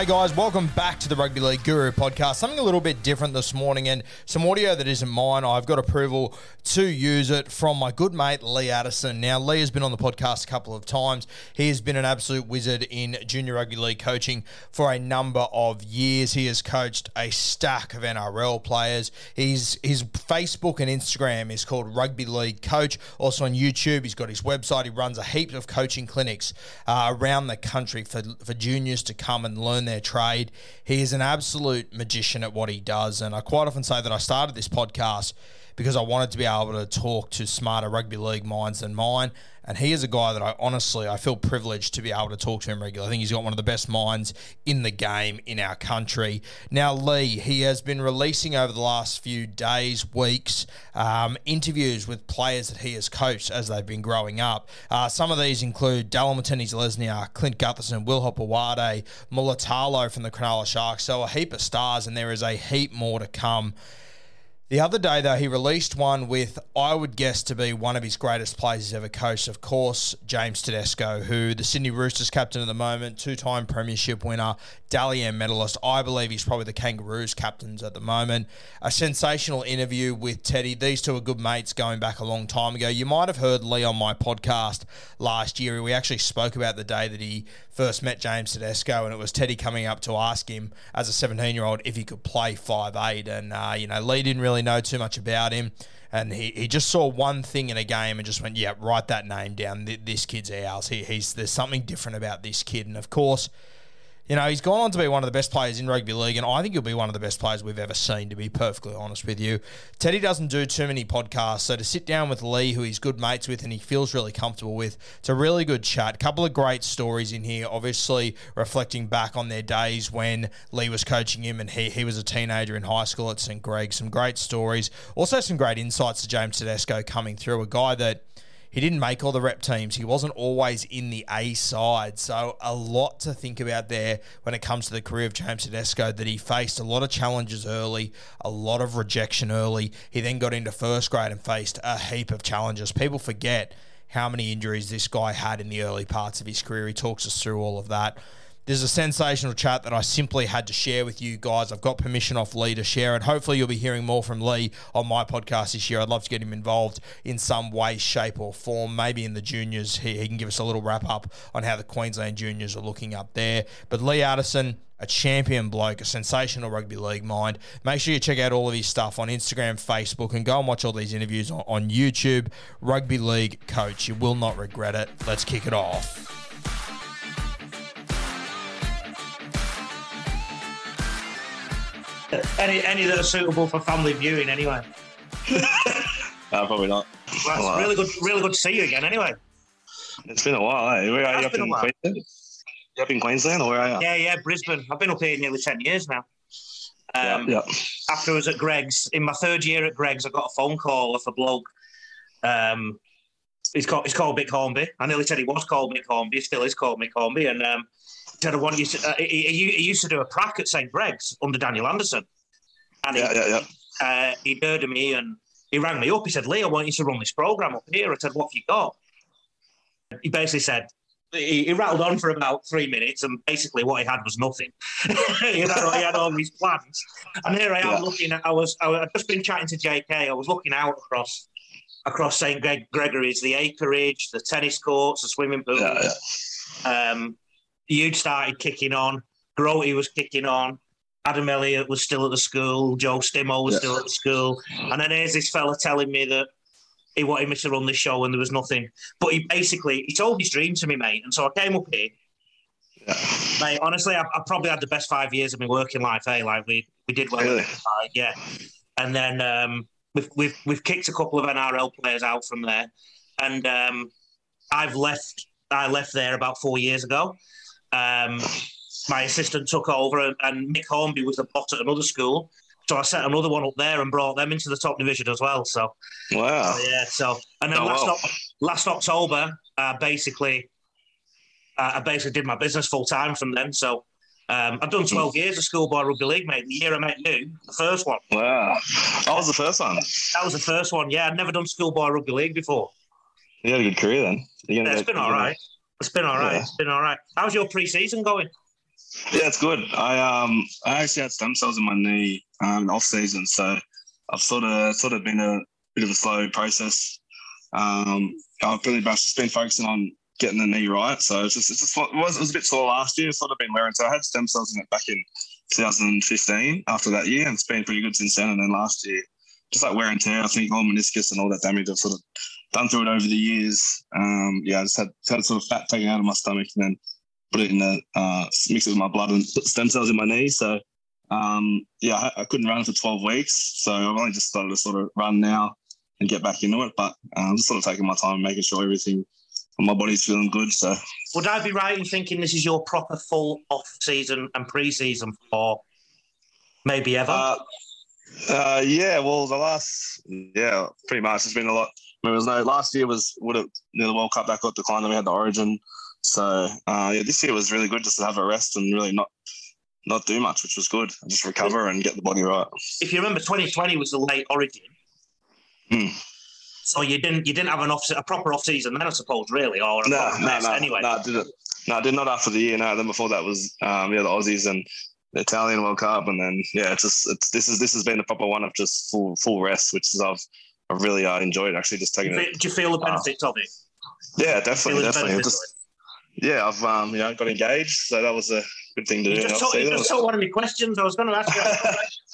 G'day, guys. Welcome back to the Rugby League Guru podcast. Something a little bit different this morning and some audio that isn't mine. I've got approval to use it from my good mate, Lee Addison. Now, Lee has been on the podcast a couple of times. He has been an absolute wizard in junior rugby league coaching for a number of years. He has coached a stack of NRL players. He's, his Facebook and Instagram is called Rugby League Coach. Also on YouTube, he's got his website. He runs a heap of coaching clinics uh, around the country for, for juniors to come and learn their trade. He is an absolute magician at what he does. And I quite often say that I started this podcast because I wanted to be able to talk to smarter rugby league minds than mine. And he is a guy that I honestly I feel privileged to be able to talk to him regularly. I think he's got one of the best minds in the game in our country. Now, Lee, he has been releasing over the last few days, weeks, um, interviews with players that he has coached as they've been growing up. Uh, some of these include Dallin Watene-Zelezniak, Clint Gutherson, Will Hopoate, Mulitalo from the Cronulla Sharks. So a heap of stars, and there is a heap more to come. The other day, though, he released one with, I would guess, to be one of his greatest players he's ever coached. Of course, James Tedesco, who the Sydney Roosters captain at the moment, two-time premiership winner, Dally M medalist. I believe he's probably the Kangaroos captains at the moment. A sensational interview with Teddy. These two are good mates going back a long time ago. You might have heard Lee on my podcast last year. We actually spoke about the day that he first met James Tedesco, and it was Teddy coming up to ask him as a 17-year-old if he could play five eight. And, uh, you know, Lee didn't really know too much about him. And he, he just saw one thing in a game and just went, yeah, write that name down. This kid's ours. He, he's There's something different about this kid. And, of course, you know, he's gone on to be one of the best players in rugby league, and I think he'll be one of the best players we've ever seen, to be perfectly honest with you. Teddy doesn't do too many podcasts, so to sit down with Lee, who he's good mates with and he feels really comfortable with, it's a really good chat. Couple of great stories in here, obviously reflecting back on their days when Lee was coaching him and he, he was a teenager in high school at St. Greg. Some great stories. Also, some great insights to James Tedesco coming through, a guy that he didn't make all the rep teams. He wasn't always in the A side. So, a lot to think about there when it comes to the career of James Tedesco that he faced a lot of challenges early, a lot of rejection early. He then got into first grade and faced a heap of challenges. People forget how many injuries this guy had in the early parts of his career. He talks us through all of that. There's a sensational chat that I simply had to share with you guys. I've got permission off Lee to share it. Hopefully, you'll be hearing more from Lee on my podcast this year. I'd love to get him involved in some way, shape, or form. Maybe in the juniors, he, he can give us a little wrap up on how the Queensland juniors are looking up there. But Lee Addison, a champion bloke, a sensational rugby league mind. Make sure you check out all of his stuff on Instagram, Facebook, and go and watch all these interviews on, on YouTube. Rugby League Coach. You will not regret it. Let's kick it off. Any any that are suitable for family viewing, anyway. No, probably not. Well, it's really good, really good to see you again. Anyway, It's been a while, eh? Where are you up in. Queensland? You up in Queensland or where are you? yeah, yeah, Brisbane. I've been up here nearly ten years now. Um, yeah. After I was at Greg's, in my third year at Greg's, I got a phone call off a bloke. Um, he's called he's called Mick Hornby. I nearly said he was called Mick Hornby. He still is called Mick Hornby. And um, said I want you to. Uh, he, he- he used to do a prac at St Greg's under Daniel Anderson. And he, Yeah, yeah, yeah. uh, he'd heard of me and he rang me up. He said, Lee, I want you to run this program up here. I said, What have you got? He basically said, he, he rattled on for about three minutes, and basically what he had was nothing. you know, he had all these plans, and here I am Yeah. looking at. I was, I I'd just been chatting to JK. I was looking out across across St Greg, Gregory's, the acreage, the tennis courts, the swimming pool. Yeah, yeah. Um, you'd started kicking on. Grody was kicking on. Adam Elliott was still at the school. Joe Stimo was Yeah. still at the school. And then here's this fella telling me that he wanted me to run this show and there was nothing. But he basically he told his dream to me, mate. And so I came up here. Yeah. Mate, honestly, I, I probably had the best five years of my working life. Eh? Like we we did well. Really? Yeah. And then um, we've we've we've kicked a couple of NRL players out from there, and um, I've left. I left there about four years ago. Um, my assistant took over, and, and Mick Hornby was the boss at another school. So I set another one up there and brought them into the top division as well. So Wow. yeah. So and then Oh, last wow. Last October, uh, basically, uh, I basically did my business full time from then. So um, I've done twelve years of schoolboy rugby league, mate. The year I met you, the first one. Wow. I was the first one. That was the first one. Yeah, I'd never done schoolboy rugby league before. You had a good career then. Yeah, it's been all right. It's been all right. Yeah. It's been all right. How's your pre-season going? Yeah, it's good. I um I actually had stem cells in my knee um off season, so I've sort of sort of been a bit of a slow process. Um, I've really just been focusing on getting the knee right. So it's just it's just it was, it was a bit sore last year. It's sort of been wearing. So I had stem cells in it back in 2015 after that year, and it's been pretty good since then. And then last year, just like wear and tear, I think all meniscus and all that damage I've sort of done through it over the years. Um, yeah, I just had had sort of fat taken out of my stomach and then put it in the uh, mix it with my blood and put stem cells in my knee. So um, yeah, I, I couldn't run for 12 weeks. So I've only just started to sort of run now and get back into it. But uh, I'm just sort of taking my time, and making sure everything on my body's feeling good. So Would I be right in thinking this is your proper full off season and pre-season for maybe ever? uh, uh, yeah, well, the last yeah, pretty much. It's been a lot. I mean, there was no last year was would have you know, the World Cup that got declined. Then we had the Origin. So uh, yeah, this year was really good just to have a rest and really not not do much, which was good. Just recover and get the body right. if you remember, 2020 was the late Origin. Hmm. So you didn't you didn't have an off a proper off season then, I suppose, really, or No, no, no, anyway. no, I didn't. No, I did not after the year. No, then before that was um, yeah the Aussies and the Italian World Cup, and then yeah, it's just it's this is this has been the proper one of just full full rest, which is I've I've really uh, enjoyed actually just Do taking you, it. do you feel the benefits of it? Yeah, definitely, definitely. Just, yeah, I've um, you know got engaged, so that was a good thing to it? do. You just, took, you just took one of my questions. I was going to ask you.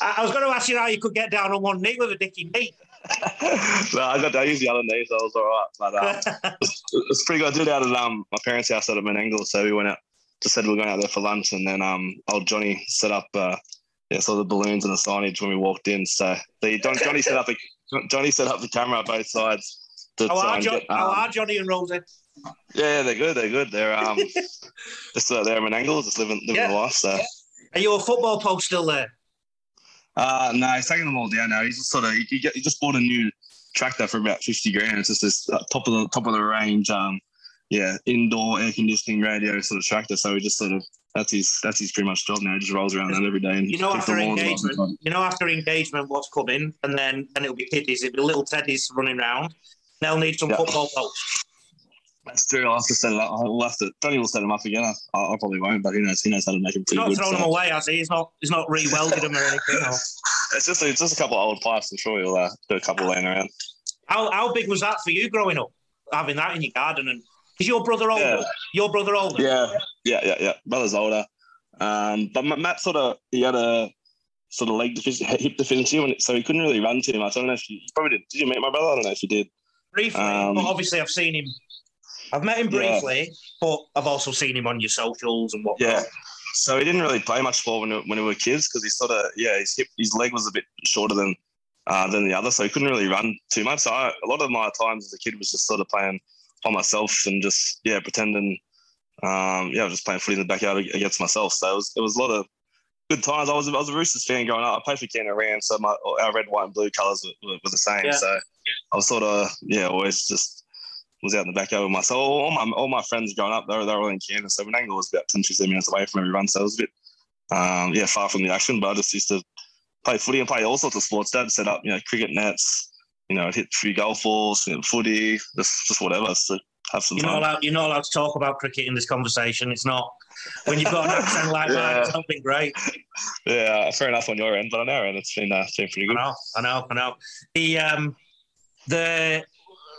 I I was going to ask you how you could get down on one knee with a dicky knee. no, I got I used the other knee, so I was all right. But um, it's pretty good. I did it out at um, my parents' house out at Menangle, so we went out. Just said we were going out there for lunch, and then um, old Johnny set up uh, yeah, so the balloons and the signage when we walked in. So the Don, Johnny set up the Johnny set up the camera both sides. To How are, get, how um, are Johnny and Rosie? yeah, they're good. They're good. They're um, just uh, they're at Menangle, just living living Yeah. the life. So. Are your football post still there? Uh, no, he's taking them all down now. He's just sort of he, he just bought a new tractor for about fifty grand. It's just this uh, top of the top of the range, um, yeah, indoor air conditioning radio sort of tractor. So we just sort of that's his that's his pretty much job now. He just rolls around that every day and You know, after engagement, you know, after engagement, what's coming, and then then it'll be kiddies. It'll be little teddies running around. They'll need some Yeah. football posts. That's true. I'll have to set it up. I'll have to. Johnny will set him up again. I, I probably won't, but he knows he knows how to make him He's not good. throwing so. them away, has he? He's not. He's not re-welded them or anything. or- It's just it's just a couple of old pipes. I'm sure he'll uh, do a couple laying around. How how big was that for you growing up, having that in your garden? And is your brother older? Yeah. Your brother older? Yeah, yeah, yeah, yeah. Brother's older, um, but Matt sort of he had a sort of leg deficiency, hip deficiency, when, so he couldn't really run too much. I don't know if you, you probably did. Did you meet my brother? I don't know if you did. Briefly, Um, but obviously I've seen him. I've met him Yeah. briefly, but I've also seen him on your socials and whatnot. Yeah. So he didn't really play much sport when, when we were kids because he sort of yeah his hip his leg was a bit shorter than uh, than the other, so he couldn't really run too much. So I, a lot of my times as a kid was just sort of playing by myself and just yeah pretending um, yeah just playing footy in the backyard against myself. So it was it was a lot of good times. I was I was a Roosters fan growing up. I played for Camden Ram, so my our red, white, and blue colours were, were, the same. Yeah. So I was sort of yeah, always just was out in the backyard with myself. All my all my friends growing up, they were, they were all in Canada. So Menangle was about 10, 15 minutes away from everyone. So it was a bit um, yeah far from the action. But I just used to play footy and play all sorts of sports. Dad set up you know cricket nets. You know, hit three golf balls, you know, footy, just just whatever. So have some You're not allowed. You're not allowed to talk about cricket in this conversation. It's not when you've got an accent like that. It's Yeah. not been great. Yeah, fair enough on your end, but on our end, it's been uh, it's been pretty I good. know. I know. I know. The um, the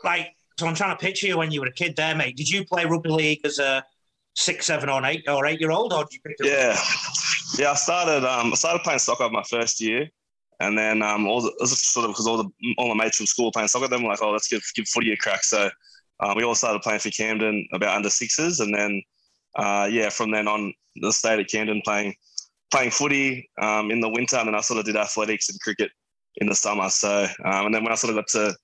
like. So I'm trying to picture you when you were a kid, there, mate. Did you play rugby league as a six, seven, or eight or eight year old, or did you pick it up? Yeah, yeah. I started um, I started playing soccer my first year, and then um, all the, it was just sort of because all the all my mates from school were playing soccer. Then we're like, oh, let's give give footy a crack. So um, we all started playing for Camden about under sixes, and then uh, yeah, from then on, the stayed at Camden playing playing footy um, in the winter, and then I sort of did athletics and cricket in the summer. So um, and then when I sort of got to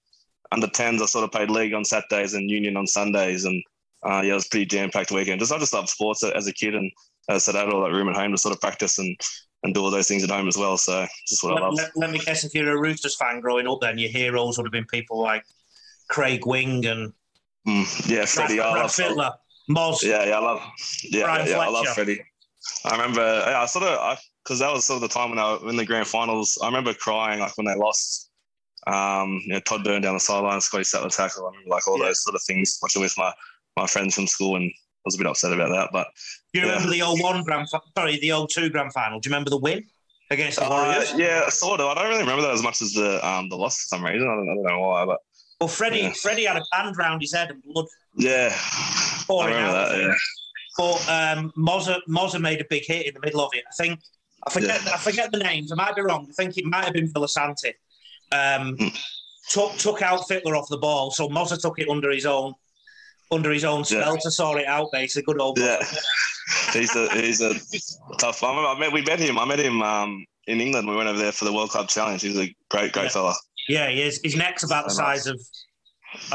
under tens, I sort of played league on Saturdays and union on Sundays, and uh, yeah, it was pretty jam packed weekend. Just I just loved sports as a kid, and as I said, I had all that room at home to sort of practice and and do all those things at home as well. So just what I Let, love. let- let me guess, if you're a Roosters fan growing up, then your heroes would have been people like Craig Wing and Mm, yeah, Freddie, Brad, I love. Fittler, Moz. Yeah, yeah, I love. Yeah, Brian yeah, I love Freddie. I remember, yeah, I sort of, because that was sort of the time when I was in the grand finals. I remember crying like when they lost. Um, you know, Todd Byrne down the sideline, Scotty Sattler tackle. I remember like all Yeah. those sort of things. Watching with my my friends from school, and I was a bit upset about that. But Do you Yeah. remember the old 01 grand? fi- Sorry, the old 02 grand final. Do you remember the win against the uh, Warriors? yeah, sort of. I don't really remember that as much as the um the loss for some reason. I don't, I don't know why, but Well, Freddie, Yeah. Freddie had a band round his head and blood yeah, I pouring out. that. Yeah. But um, Moza, Moza made a big hit in the middle of it. I think I forget I forget the names. I might be wrong. I think it might have been Villasanti. Um, Hmm. took took out Fittler off the ball, so Moza took it under his own under his own spell Yeah. to sort it out. Basically, good old. Yeah, he's a he's a tough. I, remember I met we met him. I met him um, in England. We went over there for the World Club Challenge. He's a great great Yeah. fella. Yeah, he is. His neck's about the So nice. size of.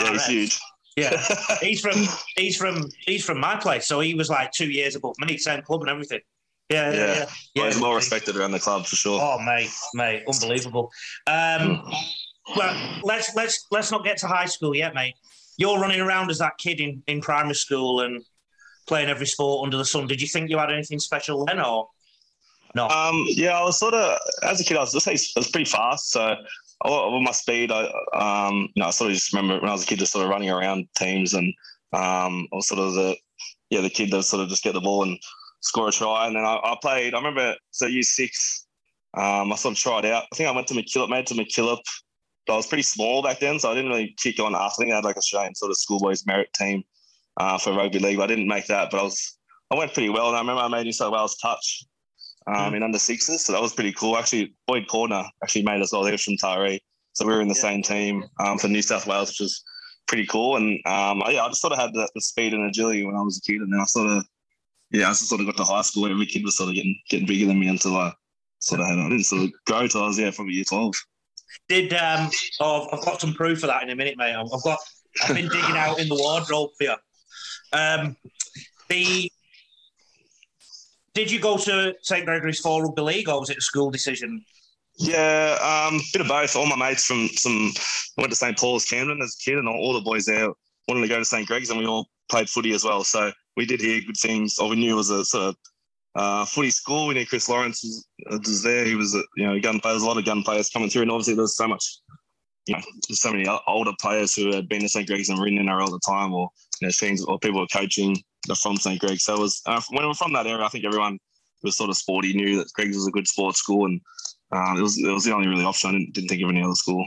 Yeah, he's huge. Yeah, he's from he's from he's from my place, so he was like two years above me, same club and everything. Yeah, yeah, Yeah. yeah. Well, he's more respected around the club for sure. Oh, mate, mate, unbelievable. Um, well, let's let's let's not get to high school yet, mate. You're running around as that kid in, in primary school and playing every sport under the sun. Did you think you had anything special then, or no? Um, yeah, I was sort of as a kid. I was I was pretty fast, so I- with my speed, I um, you know, I sort of just remember when I was a kid, just sort of running around teams, and um, I was sort of the yeah the kid that sort of just get the ball and score a try. And then I, I played. I remember so year six. Um, I sort of tried out. I think I went to MacKillop, made it to MacKillop. But I was pretty small back then, so I didn't really kick on after. I think I had like a Australian sort of schoolboys merit team uh, for rugby league. But I didn't make that, but I was I went pretty well. And I remember I made New South Wales touch um, in under sixes, so that was pretty cool. Actually, Boyd Cordner actually made us all. He was from Taree, so we were in the same team um, for New South Wales, which was pretty cool. And um, yeah, I just sort of had the, the speed and agility when I was a kid, and then I sort of yeah, I just sort of got to high school. And every kid was sort of getting getting bigger than me until I sort of had I didn't sort of grow till I was yeah probably year twelve. Did um? Oh, I've got some proof of that in a minute, mate. I've got. I've been digging out in the wardrobe for you. Um, the. Did you go to St Gregory's for rugby league, or was it a school decision? Yeah, um, bit of both. All my mates from some went to St Paul's Camden as a kid, and all, all the boys there wanted to go to St Greg's, and we all played footy as well. So we did hear good things. Or we knew it was a sort of uh, footy school. We knew Chris Lawrence was, was there. He was, a, you know, gun players. A lot of gun players coming through, and obviously there's so much, you know, so many older players who had been to St Greg's and were in NRL at the time, or you know, teams or people were coaching from St Greg's. So it was uh, when we were from that area. I think everyone was sort of sporty knew that Greg's was a good sports school, and um, it was it was the only really option. I didn't, didn't think of any other school.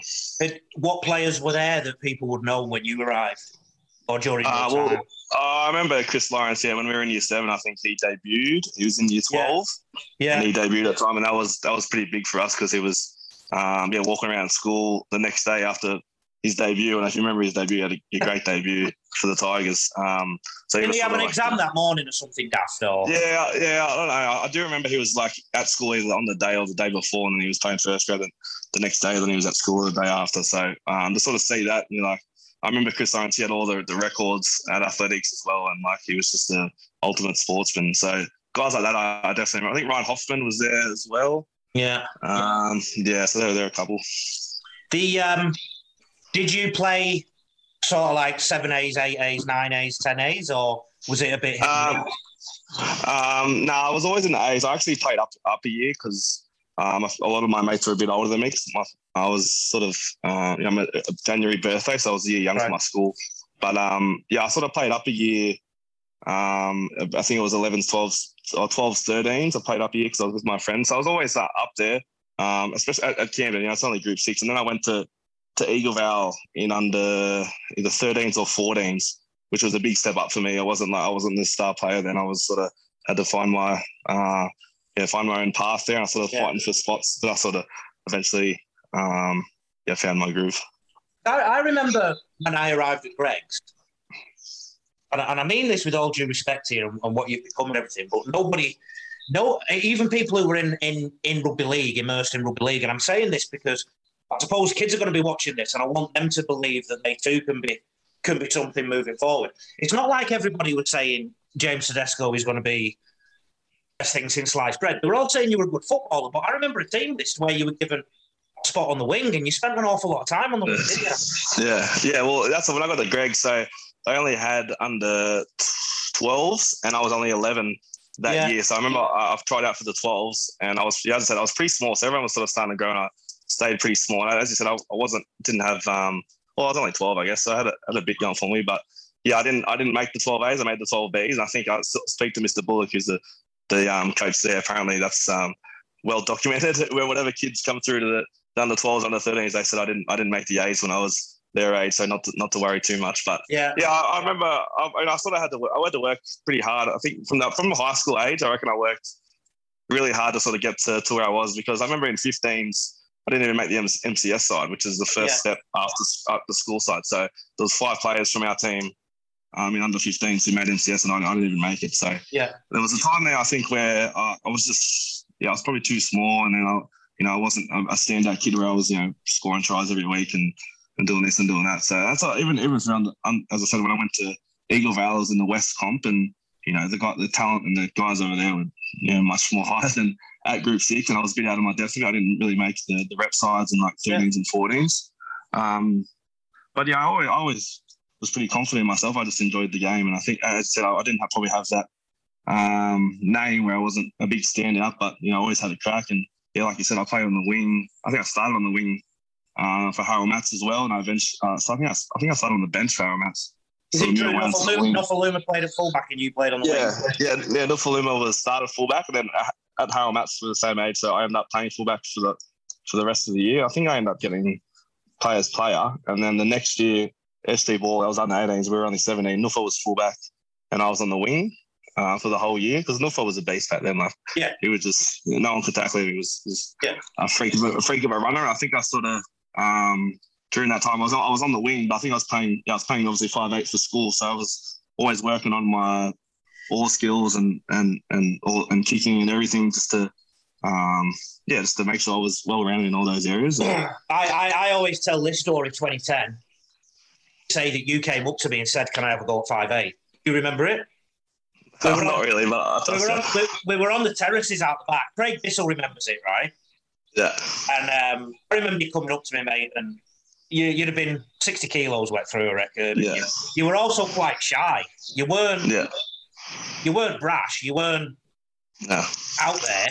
What players were there that people would know when you arrived, or during your Uh, time? well, uh, I remember Chris Lawrence. Yeah, when we were in year seven, I think he debuted. He was in year twelve, yeah, and he debuted at the time, and that was that was pretty big for us because he was um, yeah walking around school the next day after his debut. And if you remember his debut, he had a, great debut for the Tigers. Um, so did was he have an like- exam that morning or something daft? Or Yeah, yeah, I don't know. I do remember he was like at school either on the day or the day before, and then he was playing first grade. And the next day, then he was at school the day after. So um, to sort of see that, you know, like I remember Chris Lawrence. He had all the, the records at athletics as well, and like he was just a ultimate sportsman. So guys like that, I, I definitely. Remember. I think Ryan Hoffman was there as well. Yeah. Um, yeah, so there, there are a couple. The um, did you play sort of like seven A's, eight A's, nine A's, ten A's, or was it a bit? Um, um, no, I was always in the A's. I actually played up up a year because um, a, lot of my mates were a bit older than me. my, I was sort of uh, you know, I'm a, January birthday, so I was a year young Right. for my school. But um, yeah, I sort of played up a year. Um, I think it was 11s, 12s, or 12s, 13s. I played up a year because I was with my friends. So I was always uh, up there, um, especially at, at Camden. You know, it's only Group Six, and then I went to to Eagle Vale in under either 13s or 14s, which was a big step up for me. I wasn't like I wasn't the star player then. I was sort of had to find my uh, yeah find my own path there. And I sort of Yeah. fighting for spots, but I sort of eventually um, yeah found my groove. I, I remember when I arrived at Greg's, and, and I mean this with all due respect here and, and what you've become and everything, but nobody, no, even people who were in, in, in rugby league, immersed in rugby league, and I'm saying this because I suppose kids are going to be watching this, and I want them to believe that they too can be can be something moving forward. It's not like everybody was saying James Tedesco is going to be best thing since sliced bread. They were all saying you were a good footballer, but I remember a team list where you were given spot on the wing, and you spent an awful lot of time on the wing, didn't you? Yeah, yeah. Well, that's when I got to Greg. So I only had under 12s, and I was only 11 that Yeah. year. So I remember I- I've tried out for the 12s, and I was, yeah, as I said, I was pretty small. So everyone was sort of starting to grow, and I stayed pretty small. And as you said, I, I wasn't, didn't have, um, well, I was only 12, I guess. So I had a, had a bit going for me, but yeah, I didn't, I didn't make the 12As. I made the 12Bs. And I think I speak to Mr. Bullock, who's the, the um, coach there. Apparently, that's um, well documented. Where whatever kids come through to the, the under 12s, under 13s, they said I didn't, I didn't make the A's when I was their age, so not to, not to worry too much. But Yeah. yeah, I, I remember. I, I sort of had to. work- I had to work pretty hard. I think from the from the high school age, I reckon I worked really hard to sort of get to, to where I was because I remember in 15s, I didn't even make the MCS side, which is the first Yeah. step after up the school side. So there was five players from our team. Um, in under 15s who made MCS and I, I didn't even make it. So Yeah. there was a time there I think where uh, I was just yeah I was probably too small and then I you know I wasn't a standout kid where I was you know scoring tries every week and, and doing this and doing that. So that's all, even even around um, as I said when I went to Eagle Vale I was in the West Comp and you know the guy the talent and the guys over there were you know much more higher than at Group Six. And I was a bit out of my depth. I didn't really make the, the rep sides in like 13s and 14s um, but yeah I always, I always was pretty confident in myself. I just enjoyed the game, and I think, as I said, I I didn't have, probably have that um, name where I wasn't a big standout, but you know, I always had a crack. And yeah, like you said, I played on the wing. I think I started on the wing uh, for Harold Mats as well, and I eventually, uh, so I think I, I think I started on the bench for Harold Mats. Is Sort it of true middle round to the Nofaluma, played at fullback and you played on the Yeah, wing? yeah, yeah. Nufaluma was started fullback, and then at Harold Mats were the same age, so I ended up playing fullback for the for the rest of the year. I think I ended up getting players player, and then the next year, SG Ball, I was under 18s, we were only 17. Nufa was fullback, and I was on the wing uh, for the whole year because Nufa was a beast back then. Like, Yeah. he was just no one could tackle him. He was, was Yeah. a freak of a, a freak of a runner. I think I sort of um, during that time I was on, I was on the wing, but I think I was playing. Yeah, I was playing obviously five eight for school, so I was always working on my all skills and and and all and kicking and everything just to um yeah just to make sure I was well rounded in all those areas. I, I, I always tell this story 2010. Say that you came up to me and said, Can I have a go at 5'8? You remember it? We were not on- really, but We were, on, we, we were on the terraces out the back. Craig Bissell remembers it, right? yeah. And um, I remember you coming up to me, mate, and you, you'd have been 60 kilos wet through a record. Yeah. You, you were also quite shy. You weren't Yeah. you weren't brash. You weren't No. out there,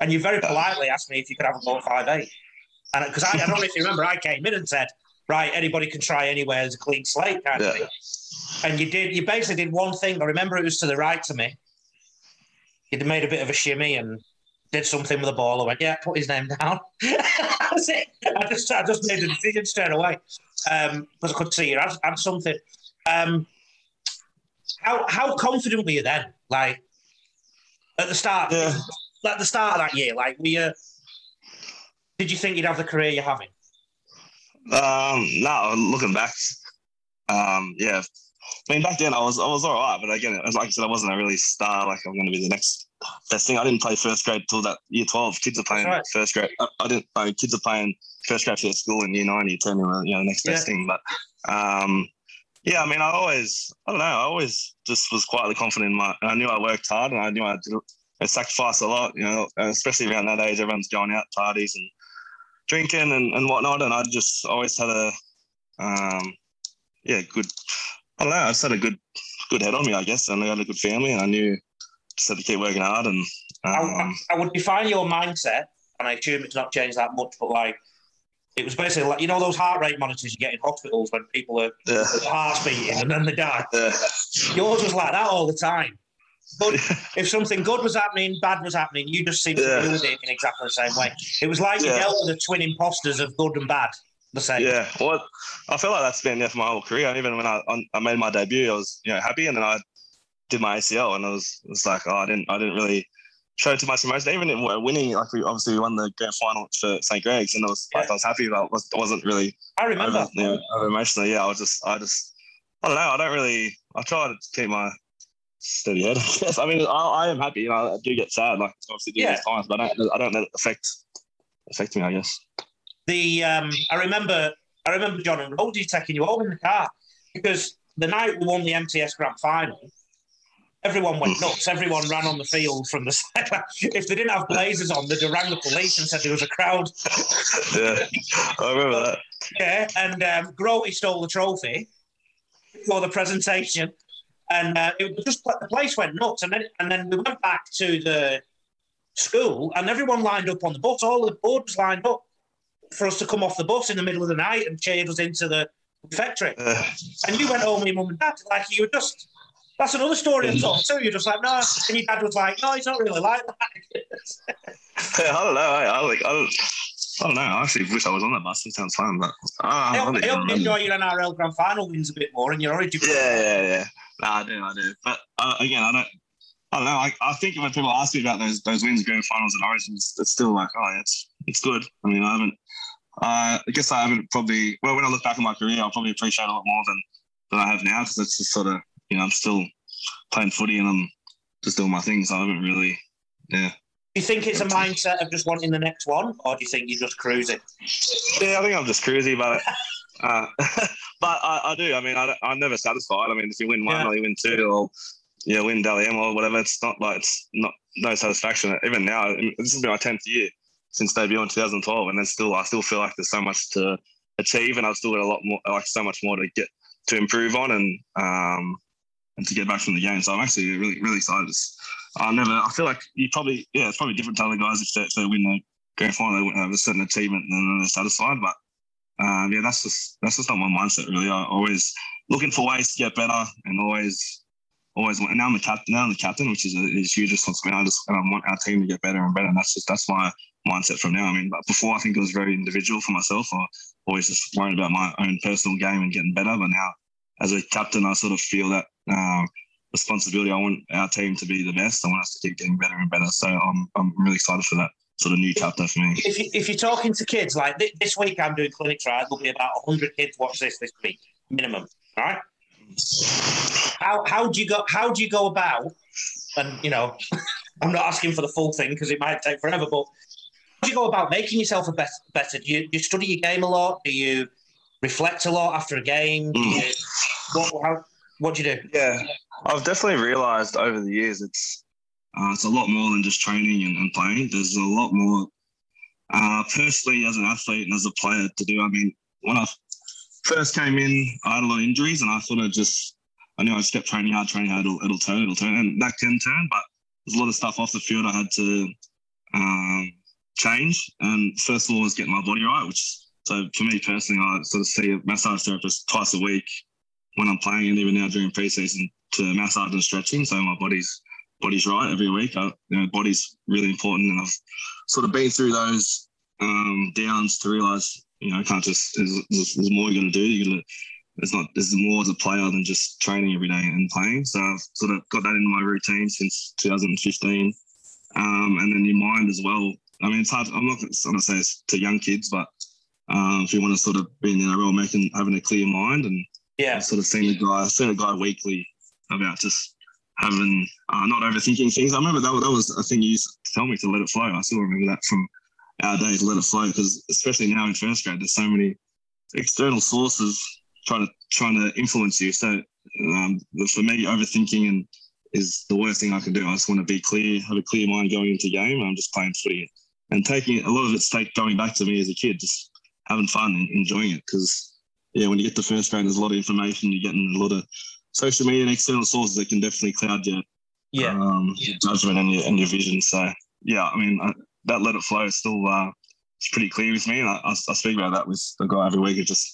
and you very politely asked me if you could have a at five eight. And because I, I don't know if you remember, I came in and said, "Right, anybody can try anywhere. There's a clean slate kind of Yeah. thing." And you did. You basically did one thing. I remember it was to the right to me. You'd made a bit of a shimmy and did something with the ball. I went, "Yeah, put his name down." That's it. I just, I just made the decision straight away um, because I could see you had, had something. Um, how how confident were you then? Like at the start, Yeah. at the start of that year, like were you? Did you think you'd have the career you're having? Um, no, looking back, um, yeah. I mean, back then I was I was all right, but again, like I said, I wasn't a really star. Like I'm going to be the next best thing. I didn't play first grade till that year twelve. Kids are playing right. first grade. I, I didn't. I mean, kids are playing first grade for their school in year nine, year ten. You know, the next best thing. But um, yeah, I mean, I always, I don't know, I always just was quietly confident in my. And I knew I worked hard, and I knew I did, they sacrifice a lot, you know, especially around that age. Everyone's going out parties and drinking and, and whatnot. And I just always had a, um, yeah, good. I don't know. I just had a good, good head on me, I guess, and I had a good family, and I knew just had to keep working hard. And um, I, I would define your mindset, and I assume it's not changed that much, but like it was basically like you know those heart rate monitors you get in hospitals when people are Yeah. hearts beating and then they die. yeah, Yours was like that all the time. But if something good was happening, bad was happening, you just seemed Yeah. to with it in exactly the same way. It was like you dealt with the twin imposters of good and bad. The same. yeah. Well, I feel like that's been there for my whole career. Even when I on, I made my debut, I was you know happy, and then I did my ACL, and it was it was like oh, I didn't I didn't really show too much emotion. Even in winning, like we obviously we won the grand final for St Greg's, and it was like I was happy, but I was, wasn't really I remember. over, you know, over emotional. Yeah, I was just I just I don't know. I don't really. I try to keep my steady head. I guess. I mean, I, I am happy. You know, I do get sad, like obviously do Yeah. these times, but I don't. I don't let it affect affect me. I guess. The um, I remember I remember John and Roldie taking you home in the car because the night we won the MTS Grand Final, everyone went nuts. Everyone ran on the field from the side. if they didn't have blazers on, they'd have rang the police and said there was a crowd. yeah, I remember that. Yeah, and um, Grote stole the trophy for the presentation, and uh, it was just the place went nuts. And then and then we went back to the school, and everyone lined up on the bus. All the boards lined up for us to come off the bus in the middle of the night and cheered us into the factory. Uh, And you went home with your mum and dad, like you were just. That's another story I've told too. You're just like, no, and your dad was like, no, he's not really like that. I don't know. I, I like. I don't, I don't know. I actually wish I was on that bus. It sounds fun, but uh, I I hope, I hope you enjoy your NRL Grand Final wins a bit more and your Origin. Yeah, yeah, yeah. No, I do, I do. But uh, again, I don't. I don't know. I, I think when people ask me about those those wins, grand finals, and origins, it's still like, oh, yeah, it's it's good. I mean, I haven't. Uh, I guess I haven't probably. Well, when I look back at my career, I'll probably appreciate a lot more than than I have now because it's just sort of you know I'm still playing footy and I'm just doing my thing. So I haven't really. Yeah. Do you think it's a mindset of just wanting the next one, or do you think you're just cruising? Yeah, I think I'm just cruising, but uh, but I, I do. I mean, I, I'm never satisfied. I mean, if you win one Yeah. or you win two or you win Dally M or whatever, it's not like it's not no satisfaction. Even now, this has been my tenth year since debut in 2012, and then still I still feel like there's so much to achieve, and I've still got a lot more, like so much more to get to improve on, and um and to get back from the game. So I'm actually really really excited. I never. I feel like you probably yeah, it's probably different to other guys if they, if they win the grand final, they have a certain achievement and then they're satisfied, but um, yeah, that's just that's just not my mindset really. I always looking for ways to get better and always always. And now I'm the captain. Now I'm the captain, which is a, is huge responsibility. I just and I want our team to get better and better. And that's just that's my mindset from now. I mean, but before I think it was very individual for myself. I always just worried about my own personal game and getting better. But now, as a captain, I sort of feel that. Um, responsibility. I want our team to be the best. I want us to keep getting better and better. So I'm I'm really excited for that sort of new chapter for me. If, you, if you're talking to kids, like thi- this week I'm doing clinics, right? There'll be about 100 kids watch this this week, minimum, right? How, how do you go? How do you go about? And you know, I'm not asking for the full thing because it might take forever. But how do you go about making yourself a better? Better? Do you, do you study your game a lot? Do you reflect a lot after a game? Do you, what, how, what do you do? Yeah, I've definitely realised over the years it's uh, it's a lot more than just training and, and playing. There's a lot more uh, personally as an athlete and as a player to do. I mean, when I first came in, I had a lot of injuries, and I sort of just I knew I just kept training hard, training hard. It'll, it'll turn, it'll turn, and that can turn. But there's a lot of stuff off the field I had to um, change. And first of all was getting my body right, which so for me personally, I sort of see a massage therapist twice a week when I'm playing, and even now during preseason to massage and stretching, so my body's body's right every week. I, you know, body's really important, and I've sort of been through those um, downs to realise, you know, I can't just there's, there's, more you got to do. You got to It's not there's more as a player than just training every day and playing. So I've sort of got that in my routine since 2015, um, and then your mind as well. I mean, it's hard. I'm not going to say it's to young kids, but um, if you want to sort of be in the NRL, making having a clear mind and Yeah, I've sort of seen a guy, I've seen a guy weekly about just having uh, not overthinking things. I remember that, was- that was a thing you used to tell me to let it flow. I still remember that from our days, let it flow, because especially now in first grade, there's so many external sources trying to trying to influence you. So um, for me, overthinking and is the worst thing I can do. I just want to be clear, have a clear mind going into game. I'm just playing footy and taking a lot of it's take going back to me as a kid, just having fun and enjoying it. Because yeah, when you get to first grade, there's a lot of information. You're getting a lot of social media and external sources that can definitely cloud your Yeah. um, your judgment and your and your vision. So yeah, I mean I, that let it flow is still uh, it's pretty clear with me, and I, I, I speak about that with the guy every week. It's just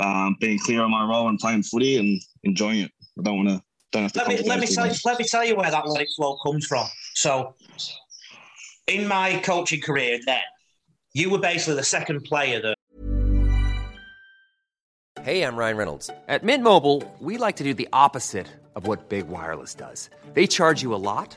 um, being clear on my role and playing footy and enjoying it. I don't want to don't have to. let me let me tell things. let me tell you where that let it flow comes from. So, in my coaching career, then you were basically the second player that Hey, I'm Ryan Reynolds. At Mint Mobile, we like to do the opposite of what Big Wireless does. They charge you a lot,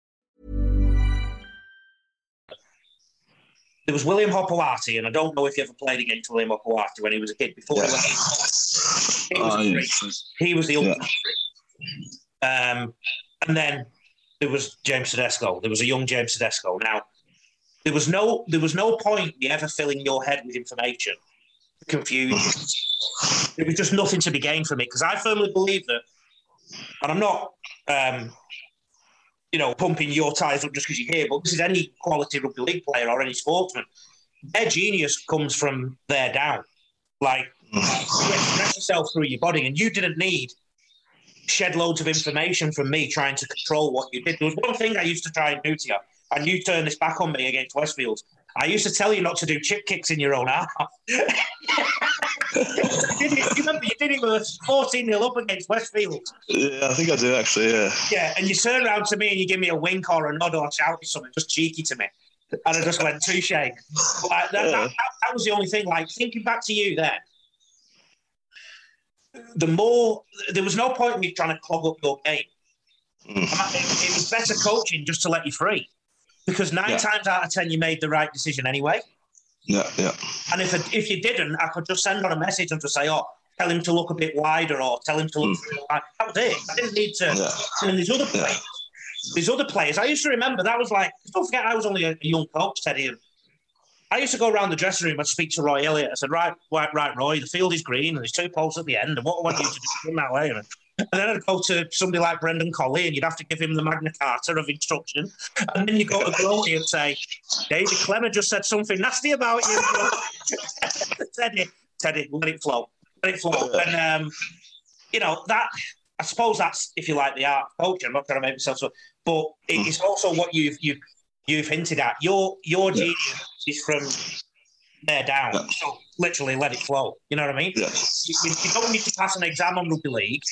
there was William Hopoate, and I don't know if you ever played against William Hopoate when he was a kid before Yeah. he went. He was, Oh, freak. he was the Yeah. Um, and then there was James Tedesco. There was a young James Tedesco. Now, there was no there was no point in ever filling your head with information, confusion. there was just nothing to be gained from it because I firmly believe that, and I'm not, um, you know, pumping your tires up just because you're here, but this is any quality rugby league player or any sportsman. Their genius comes from there down. Like hmm. you express yourself through your body, and you didn't need shed loads of information from me trying to control what you did. There was one thing I used to try and do to you, and you turned this back on me against Westfield. I used to tell you not to do chip kicks in your own half. you, did remember you did it with 14 0 up against Westfield. Yeah, I think I do actually. Yeah. Yeah, and you turn around to me and you give me a wink or a nod or a shout or something, just cheeky to me. And I just went, touche. Like, that, that, that, that was the only thing. Like, thinking back to you then, the more, there was no point in me trying to clog up your game. Mm. It, it was better coaching just to let you free. Because nine Yeah. times out of 10, you made the right decision anyway. Yeah, yeah, And if if you didn't, I could just send on a message and just say, "Oh, tell him to look a bit wider," or "Tell him to look." Hmm. line." That was it. I didn't need to. Yeah. And these other Yeah. players, these other players, I used to remember that was like. Don't forget, I was only a young coach, Teddy. And I used to go around the dressing room and speak to Roy Elliott. I said, "Right, right, right, Roy. The field is green and there's two poles at the end. And what I want you to do is run that way." And then I'd go to somebody like Brendan Colley, and you'd have to give him the Magna Carta of instruction. And then you go to Grody and say, David Klemmer just said something nasty about you. Teddy, Teddy, let it flow. Let it flow. And, um, you know, that, I suppose that's, if you like, the art of coaching. I'm not going to make myself so, but it is also what you've, you've, you've hinted at. Your, your genius is from there down. Yeah. So literally let it flow. You know what I mean? yeah. you, you- you don't need to pass an exam on rugby league.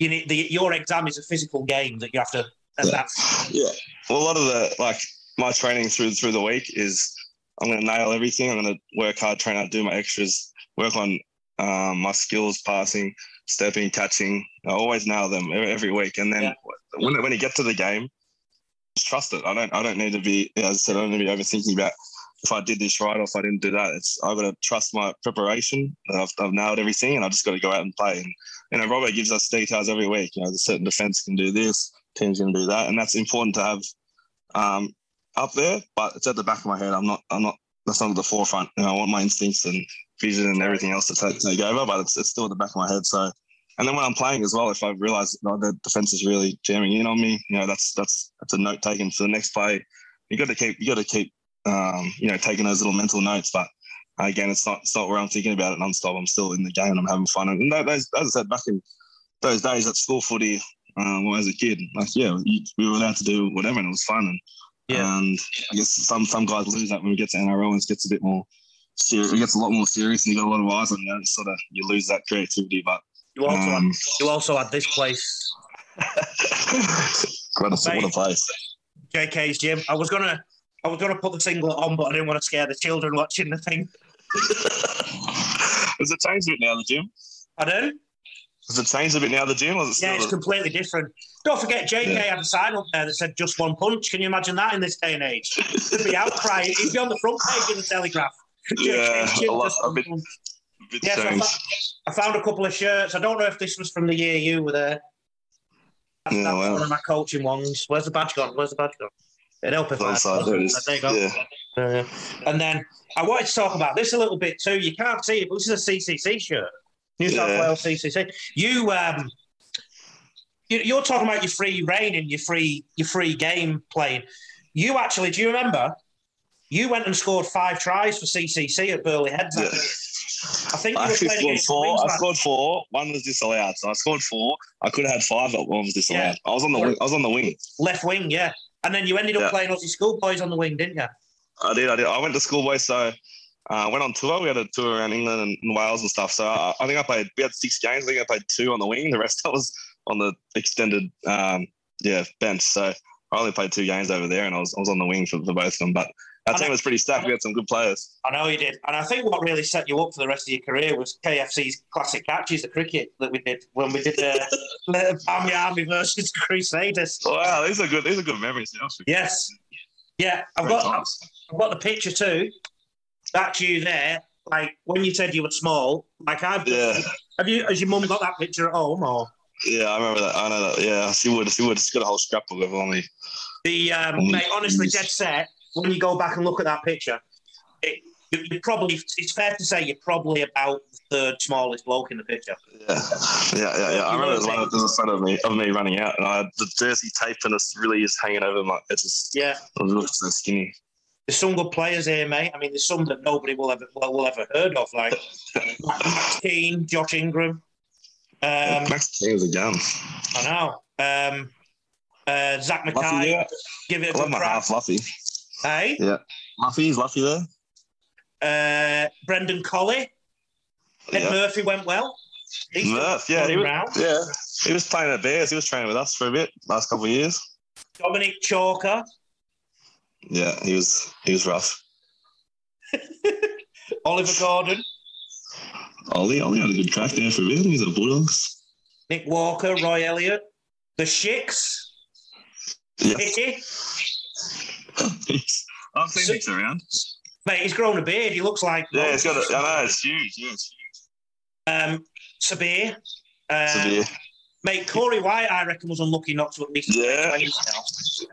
You need the, your exam is a physical game that you have to, Yeah. that's Yeah. Well, a lot of the like my training through through the week is I'm going to nail everything. I'm going to work hard, train out, do my extras, work on um, my skills, passing, stepping, catching. I always nail them every, every week. And then Yeah. when when you get to the game, just trust it. I don't I don't need to be as I said I don't need to be overthinking about if I did this right or if I didn't do that. It's I've got to trust my preparation. I've, I've nailed everything, and I just got to go out and play. And you know, Robert gives us details every week. You know, the certain defense can do this, teams can do that, and that's important to have um, up there. But it's at the back of my head. I'm not. I'm not. That's not at the forefront. You know, I want my instincts and vision and everything else to take, take over, but it's, it's still at the back of my head. So, and then when I'm playing as well, if I realize you know, the defense is really jamming in on me, you know, that's that's that's a note taken for the next play. You got to keep. You got to keep. Um, you know, taking those little mental notes, but again, it's not it's not where I'm thinking about it nonstop. I'm still in the game. I'm having fun. And those, as I said, back in those days at school footy, um, when I was a kid, like yeah, you, we were allowed to do whatever, and it was fun. And Yeah. and I guess some some guys lose that when we get to NRL and it gets a bit more serious. It gets a lot more serious, and you got a lot of eyes on you. And sort of you lose that creativity. But you also um, had, you also had this place, what a, what a place. JK's gym. I was gonna I was gonna put the singlet on, but I didn't want to scare the children watching the thing. Has it changed a bit now, the gym? Pardon? Has it changed a bit now, the gym? Or is it Yeah, it's the- completely different. Don't forget, JK Yeah. had a sign up there that said "Just one punch." Can you imagine that in this day and age? There'd be outcry. It'd be on the front page of the Telegraph. Yeah, a lot- just- a bit- A bit Yes, I. I found a couple of shirts. I don't know if this was from the year you were there. That's, Yeah, that's wow. one of my coaching ones. Where's the badge gone? Where's the badge gone? It'd help if I One side, there it is. There you go. Yeah. Uh, and then I wanted to talk about this a little bit too. You can't see it, but this is a CCC shirt. New South Yeah. Wales CCC. You, um, you, you're talking about your free reign and your free, your free game playing. You actually, do you remember? You went and scored five tries for CCC at Burleigh Heads. Yeah. I think I were actually scored four. I scored four. One was disallowed, so I scored four. I could have had five, but one was disallowed. Yeah. I was on the wing. I was on the wing. left wing, yeah. And then you ended up Yeah. playing Aussie schoolboys on the wing, didn't you? I did. I did. I went to Schoolboys, so uh, I went on tour. We had a tour around England and, and Wales and stuff. So I, I think I played. We had six games. I think I played two on the wing. The rest I was on the extended, um, yeah, bench. So I only played two games over there, and I was I was on the wing for, for both of them. But our team was pretty stacked. We had some good players. I know you did. And I think what really set you up for the rest of your career was KFC's classic catches, the cricket that we did when we did the, the Army Army versus Crusaders. Wow, these are good. These are good memories. Yes. Yeah, I've Great got times. I've got the picture too. That's you there. Like when you said you were small, like I've Yeah. have you has your mum got that picture at home or Yeah, I remember that. I know that. Yeah, she would. She would. She's got a whole scrapbook of only. The um, mate, honestly, dead set. When you go back and look at that picture, it, you, probably it's fair to say you're probably about the third smallest bloke in the picture. Yeah, yeah, yeah. yeah. I remember there's one. There's a photo of me of me running out, and I had the jersey tape, and it's really just hanging over my. It's just. Yeah, I look so skinny. there's some good players here, mate. I mean, there's some that nobody will ever will, will ever heard of, like Max Keane, Josh Ingram. Um, Max King was a gun. I know. Um, uh, Zach yeah. give it a I love my crack. half Luffy. Hey, Yeah, Luffy's Luffy there. uh, Brendan Colley, Ed Yeah. Murphy went well. He's Murph, yeah, he was, round. yeah, he was playing at Bears. He was training with us for a bit last couple of years. Dominic Chalker, Yeah, he was he was rough. Oliver Gordon, Ollie, Ollie had a good crack there for a bit. He's at Bulldogs. Nick Walker, Roy Elliott, the Shicks, Yeah, Hickey. I've seen Nick's around. Mate, he's grown a beard. He looks like Yeah, it's got. A, I know it's huge. Yeah, it's huge. um, Sabir. Uh, Severe. Mate, Corey White, I reckon, was unlucky not to at least Yeah.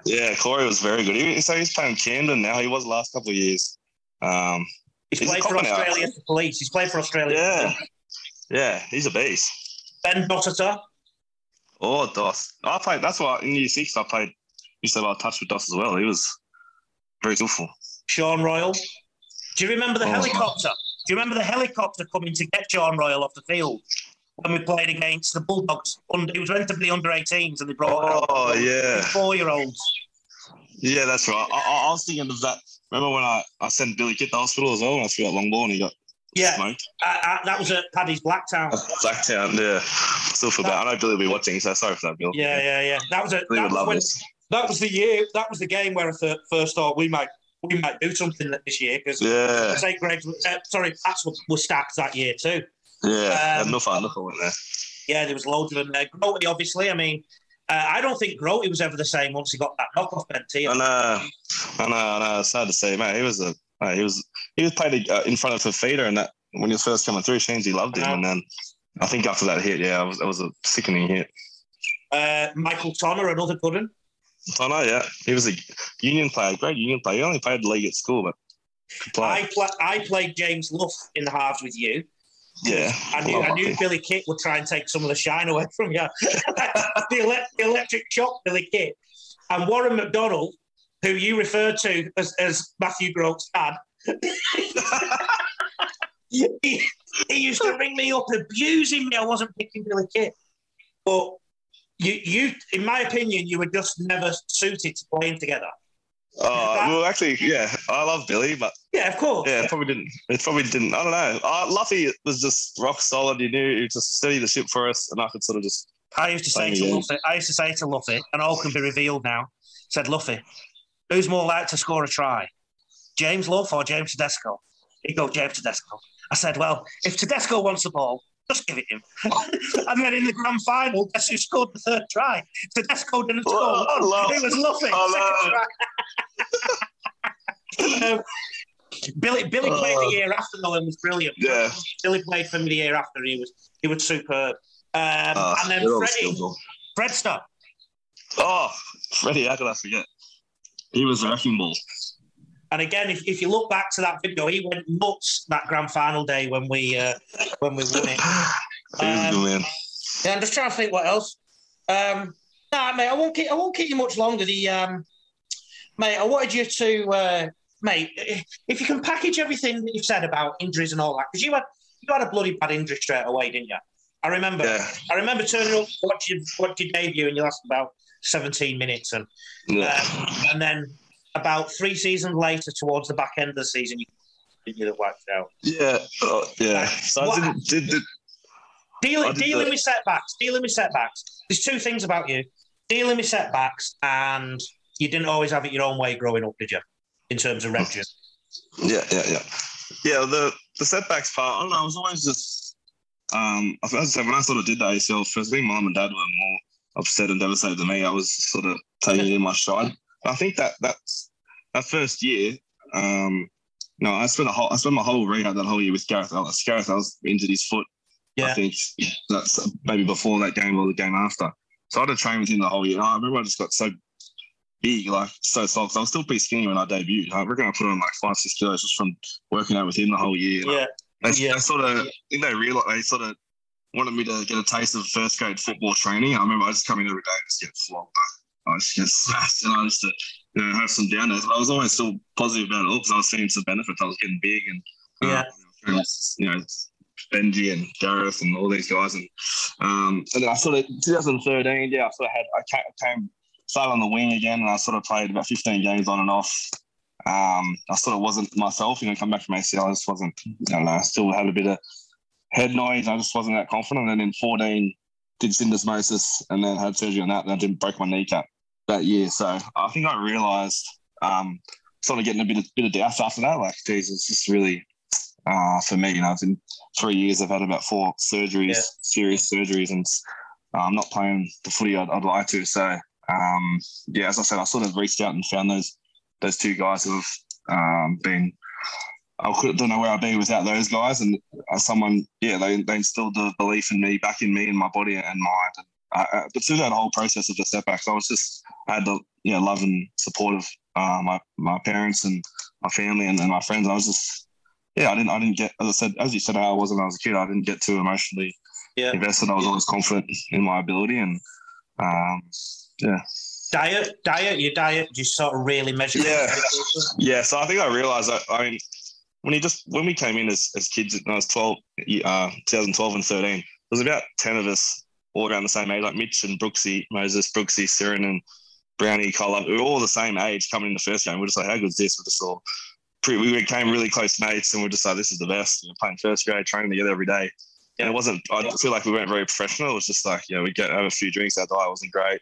Yeah, Corey was very good. He, so he's playing Camden now. He was last couple of years. Um, He's, He's played for. Australia for police. He's played for Australia. yeah, yeah, he's a beast. Ben Dossiter. Oh, Doss. I played. That's why in year six I played. Used to have a touch with Doss as well. He was very skillful. Sean Royal. Do you remember the Oh. helicopter? Do you remember the helicopter coming to get Sean Royal off the field when we played against the Bulldogs? Under, it was be under 18s and they brought Oh yeah, four year olds. yeah, that's right. I, I, I was thinking of that. Remember when I, I sent Billy Kitt to the hospital as well when I threw that long ball and he got Yeah, smoked? uh, uh, that was at Paddy's Blacktown. Blacktown, yeah. Still feel bad. I know Billy will be watching, so sorry for that, Bill. Yeah, yeah, yeah. That was a, Billy that would love when, this. That was the year. That was the game where I th- first thought we might we might do something this year because Yeah, St. Greg's, uh, sorry, Pats were, were stacked that year too. yeah. Um, enough, enough went there. Yeah, there was loads of them there. Grote, obviously. I mean, uh, I don't think Grote was ever the same once he got that knockoff penalty. I know, I know, I know. It's hard to say, man. He was a, he was, he was played uh, in front of Fifita, and that when he was first coming through, Sheensy loved him, and then I think after that hit, yeah, it was, it was a sickening hit. Uh, Michael Tonner, another good one. I know, yeah, he was a union player, great union player. He only played the league at school, but play. I, pla I played James Luff in the halves with you. yeah, I knew, I knew Billy Kitt would try and take some of the shine away from you. the, ele- the electric shock, Billy Kitt. And Warren McDonald, who you referred to as, as Matthew Grote's dad, he, he used to ring me up abusing me. I wasn't picking Billy Kitt. But you, you, in my opinion, you were just never suited to playing together. Oh, well, actually, yeah, I love Billy, but Yeah, of course. yeah, it probably didn't. It probably didn't. I don't know. Uh, Luffy was just rock solid. You knew he was just steady the ship for us, and I could sort of just. I used to say to. Luffy, I used to say to Luffy, and all can be revealed now. Said Luffy, who's more likely to score a try, James Luff or James Tedesco? He'd go James Tedesco. I said, well, if Tedesco wants the ball, just give it him. and then in the grand final, guess who scored the third try? Tedesco didn't score Oh, one. love- It was second try. um, Billy Billy played the year after though and was brilliant. Yeah. Billy played for me the year after. He was he was superb. Um, Uh, and then Freddie, skillful. Fred Star. Oh, Freddie, how could I forget? He was a wrecking ball. And again, if, if you look back to that video, he went nuts that grand final day when we uh, when we won it. He was a Um, man. Yeah, I'm just trying to think what else. Um, nah, mate, I won't keep I won't keep you much longer. The um, mate, I wanted you to uh, mate, if you can package everything that you've said about injuries and all that, because you had you had a bloody bad injury straight away, didn't you? I remember. Yeah. I remember turning up, watching watch your debut, and you lasted about 17 minutes, and Yeah. um, and then about three seasons later, towards the back end of the season, you you get wiped out. Yeah. Oh, yeah. So I didn't, did, did, Dealing, dealing with setbacks, dealing with setbacks. There's two things about you: dealing with setbacks, and you didn't always have it your own way growing up, did you? In terms of rep Yeah, yeah, yeah. Yeah, the the setbacks part, I don't know, I was always just um as I said, when I sort of did the ACL first, I think mom and dad were more upset and devastated than me. I was sort of taking it in my stride. I think that that's that first year, um, no, I spent a whole I spent my whole rehab that whole year with Gareth Ellis. Gareth Ellis injured his foot. Yeah. I think that's maybe before that game or the game after. So I had to train with him the whole year. And I remember I just got so big, like so soft. I was still pretty skinny when I debuted. I reckon I put on like five, six kilos just from working out with him the whole year. Yeah, They, Yeah. they sort of, I think they realized they sort of wanted me to get a taste of first grade football training. I remember I just come in every day and just get flogged. I just smashed and I used to, you know, have some down days. But I was always still positive about it all because I was seeing some benefits. I was getting big and, uh, Yeah. you know, Benji and Gareth and all these guys. And um, and then I sort of 2013, yeah, I sort of had I ca- came started on the wing again, and I sort of played about 15 games on and off. Um, I sort of wasn't myself, you know, come back from ACL, I just wasn't, I don't know, I still had a bit of head noise. I just wasn't that confident. And then in 14, did syndesmosis and then had surgery on that, and I didn't break my kneecap that year. So I think I realised um, sort of getting a bit of bit of doubt after that. Like, geez, it's just really uh, for me. You know, in three years I've had about four surgeries, Yeah. serious surgeries, and uh, I'm not playing the footy I'd, I'd like to. So um, yeah, as I said, I sort of reached out and found those those two guys who have um, been. I could, don't know where I'd be without those guys, and uh, someone, yeah, they, they instilled the belief in me, back in me, and my body and mind. And uh, but through that whole process of the setbacks, I was just I had the you know love and support of uh, my my parents and my family and, and my friends. I was just yeah, I didn't I didn't get as I said as you said how I was when I was a kid. I didn't get too emotionally Yeah. invested. I was always confident in my ability and um, yeah. Diet, diet, your diet You sort of really measure. Yeah. Yeah, so I think I realised that. I mean, when he just when we came in as, as kids, I was 12, uh, 2012 and 13, there was about 10 of us all around the same age, like Mitch and Brooksy, Moses, Brooksy, Siren, and Brownie, Collar. We were all the same age coming in the first game. We're just like, how good is this? We're just all pretty, we became really close mates, and we're just like, this is the best. You know, playing first grade, training together every day. And it wasn't, I feel like we weren't very professional. It was just like, you know, we get have a few drinks there. It wasn't great.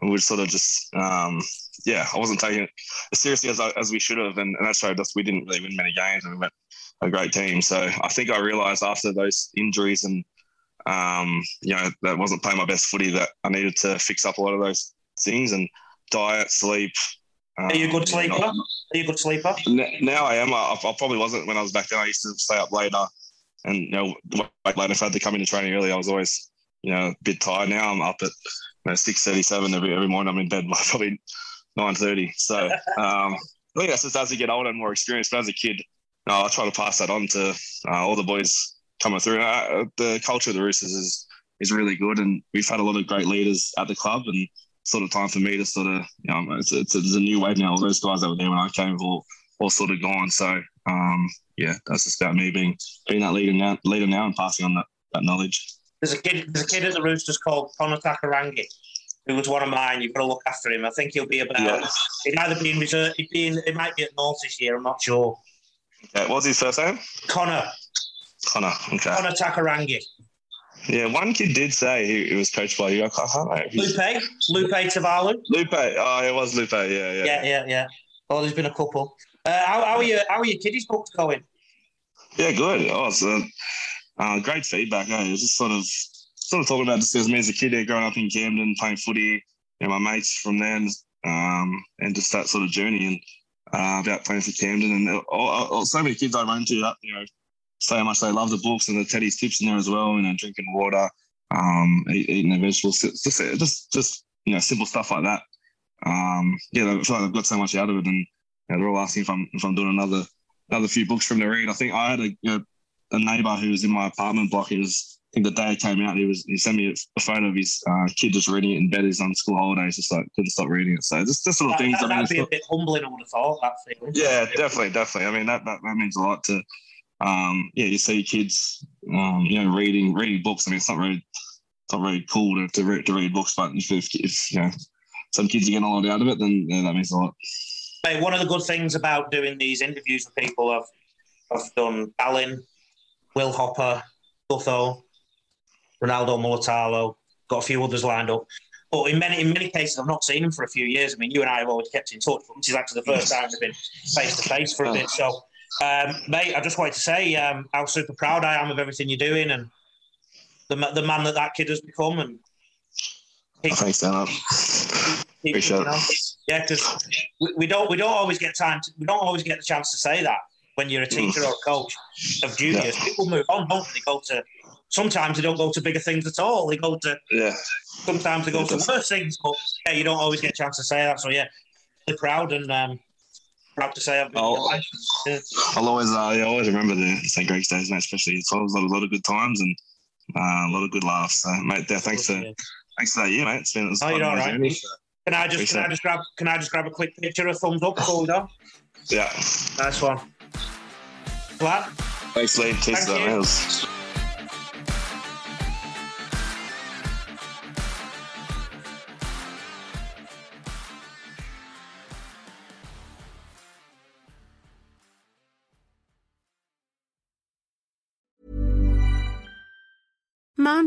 And we were sort of just, um, yeah, I wasn't taking it as seriously as, I, as we should have. And, and that showed us we didn't really win many games and we went a great team. So I think I realized after those injuries and, um, you know, that wasn't playing my best footy that I needed to fix up a lot of those things and diet, sleep. Are you a good um, sleeper? not- Are you a good sleeper? N- now I am. I, I probably wasn't when I was back then. I used to stay up later, and you know, later. If I had to come into training early, I was always, you know, a bit tired. Now I'm up at you know, six thirty-seven every every morning. I'm in bed by probably nine thirty. So um, I think that's just as you get older and more experienced. But as a kid, no, I try to pass that on to uh, all the boys coming through. Uh, the culture of the Roosters is is really good, and we've had a lot of great leaders at the club, and sort of time for me to sort of, you know, it's, it's, it's a new wave now. All those guys that were there when I came have all, all sort of gone. So, um, yeah, that's just about me being being that leader now, leader now and passing on that, that knowledge. There's a kid. There's a kid at the Roosters called Connor Takarangi, who was one of mine. You've got to look after him. I think he'll be about. Yeah. He'd either be in reserve. He'd be in, it might be at North this year. I'm not sure. Okay, what was his first name? Connor. Connor. Okay. Connor Takarangi. Yeah, one kid did say he, he was coached by you. I can't, know. Lupe. Lupe Tavalu. Lupe. Oh, it was Lupe. Yeah, yeah. Yeah, yeah, yeah. Oh, there's been a couple. Uh, how, how are you? How are your kiddies books going? Yeah, good. Oh, it's uh, uh, great feedback. Eh? It was just sort of sort of talking about just as me as a kid there growing up in Camden playing footy, you know, my mates from then, um, and just that sort of journey. And uh, about playing for Camden, and all, all, so many kids I run to that you know how much they love the books and the Teddy's tips in there as well. You know, drinking water, um, eat, eating their vegetables, just just just you know simple stuff like that. Um, yeah, I feel like I've got so much out of it, and you know, they're all asking if I'm if I'm doing another another few books from the read. I think I had a you know, a neighbour who was in my apartment block. He was I think the day it came out, he was he sent me a, photo of his uh, kid just reading it in bed. He's on school holidays, just like couldn't stop reading it. So just just little That, things. that, I mean, would be a bit humbling, I would have thought, that yeah, definitely, definitely. I mean, that, that, that means a lot to, um, yeah, you see kids, um, you know, reading reading books. I mean, it's not really, it's not really cool to, to, read, to read books, but if, if, if you know, some kids are getting a lot out of it, then yeah, that means a lot. Mate, one of the good things about doing these interviews with people, I've, I've done Allen, Will Hopoate, Gutho, Ronaldo Mulitalo, got a few others lined up. But in many in many cases, I've not seen them for a few years. I mean, you and I have always kept in touch, but this is actually the first time we've been face to face for a bit. So, um, mate, I just wanted to say um, how super proud I am of everything you're doing and the the man that that kid has become. And keep, Thanks, Dan. Appreciate it. Yeah, because we, we don't we don't always get time to, we don't always get the chance to say that when you're a teacher or a coach of juniors. People move on, don't they? They go to sometimes they don't go to bigger things at all. They go to Yeah, sometimes they go to worse things, but yeah, you don't always get a chance to say that. So yeah, really proud and um, proud to say I've been Oh. Yeah. I'll always, uh, yeah, I always remember the St. Greg's days, mate. Especially it's always a lot of good times and uh, a lot of good laughs. So, mate, yeah, thanks for thanks for that year, mate. It's been it's Oh, you're all nice journey, so, Can I just can I just grab can I just grab a quick picture of thumbs up before we go? yeah, Nice one. Glad. thanks, Lee. Cheers Thank